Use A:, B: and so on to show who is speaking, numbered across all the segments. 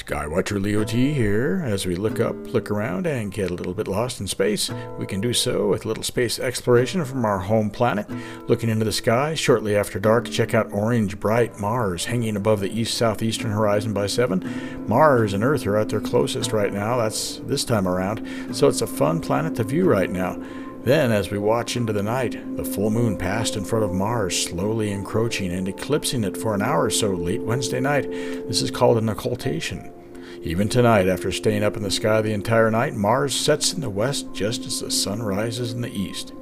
A: Skywatcher Leo T here. As we look up, look around, and get a little bit lost in space, we can do so with a little space exploration from our home planet. Looking into the sky, shortly after dark, check out orange, bright Mars hanging above the east southeastern horizon by 7. Mars and Earth are at their closest right now, that's this time around, so it's a fun planet to view right now. Then, as we watch into the night, the full moon passed in front of Mars, slowly encroaching and eclipsing it for an hour or so late Wednesday night. This is called an occultation. Even tonight, after staying up in the sky the entire night, Mars sets in the west just as the sun rises in the east.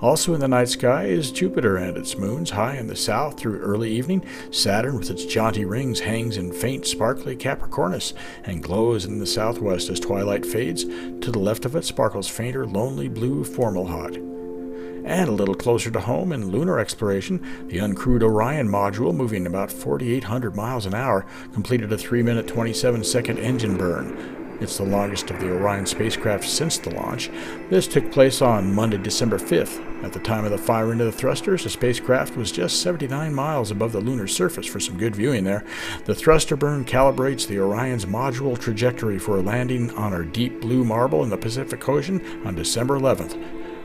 A: Also in the night sky is Jupiter and its moons high in the south through early evening. Saturn with its jaunty rings hangs in faint, sparkly Capricornus and glows in the southwest as twilight fades. To the left of it sparkles fainter, lonely blue Fomalhaut. And a little closer to home in lunar exploration, the uncrewed Orion module, moving about 4,800 miles an hour, completed a 3 minute 27 second engine burn. It's the longest of the Orion spacecraft since the launch. This took place on Monday, December 5th. At the time of the firing of the thrusters, the spacecraft was just 79 miles above the lunar surface for some good viewing there. The thruster burn calibrates the Orion's module trajectory for a landing on our deep blue marble in the Pacific Ocean on December 11th.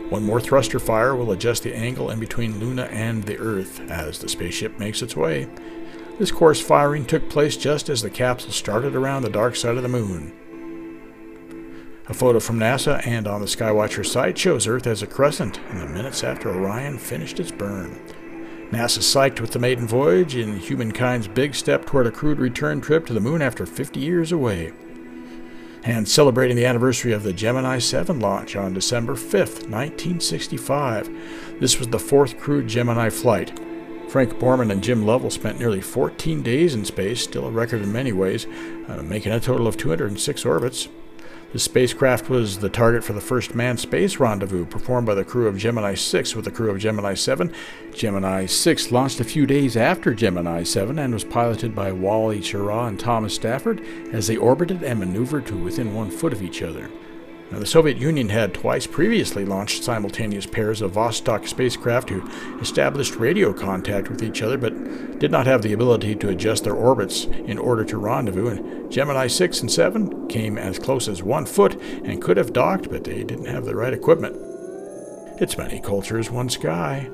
A: One more thruster fire will adjust the angle in between Luna and the Earth as the spaceship makes its way. This course firing took place just as the capsule started around the dark side of the moon. A photo from NASA and on the Skywatcher site shows Earth as a crescent in the minutes after Orion finished its burn. NASA's psyched with the maiden voyage in humankind's big step toward a crewed return trip to the moon after 50 years away. And celebrating the anniversary of the Gemini 7 launch on December 5th, 1965. This was the fourth crewed Gemini flight. Frank Borman and Jim Lovell spent nearly 14 days in space, still a record in many ways, uh, making a total of 206 orbits. The spacecraft was the target for the first manned space rendezvous performed by the crew of Gemini 6 with the crew of Gemini 7. Gemini 6 launched a few days after Gemini 7 and was piloted by Wally Schirra and Thomas Stafford as they orbited and maneuvered to within one foot of each other. Now, the Soviet Union had twice previously launched simultaneous pairs of Vostok spacecraft who established radio contact with each other but did not have the ability to adjust their orbits in order to rendezvous. And Gemini 6 and 7 came as close as one foot and could have docked, but they didn't have the right equipment. It's many cultures, one sky.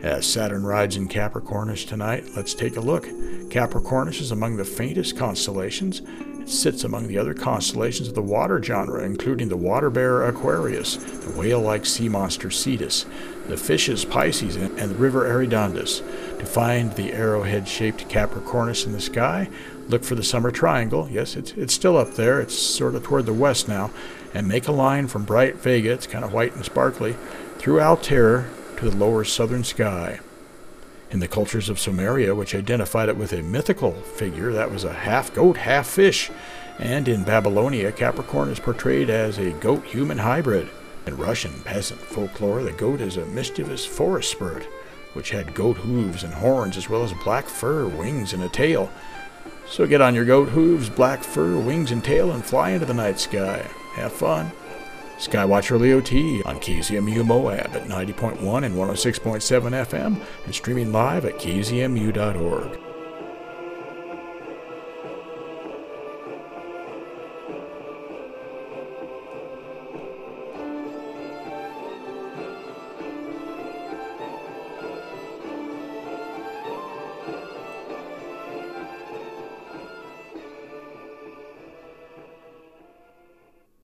A: As Saturn rides in Capricornus tonight, let's take a look. Capricornus is among the faintest constellations it sits among the other constellations of the water genre, including the water bearer Aquarius, the whale like sea monster Cetus, the fishes Pisces, and the river Eridanus. To find the arrowhead shaped Capricornus in the sky, look for the summer triangle. Yes, it's, it's still up there, it's sort of toward the west now. And make a line from bright Vega, it's kind of white and sparkly, through Altair to the lower southern sky. In the cultures of Sumeria, which identified it with a mythical figure that was a half goat, half fish, and in Babylonia, Capricorn is portrayed as a goat human hybrid. In Russian peasant folklore, the goat is a mischievous forest spirit, which had goat hooves and horns as well as black fur, wings, and a tail. So get on your goat hooves, black fur, wings, and tail and fly into the night sky. Have fun. Skywatcher Leo T on KZMU Moab at 90.1 and 106.7 FM and streaming live at kzmu.org.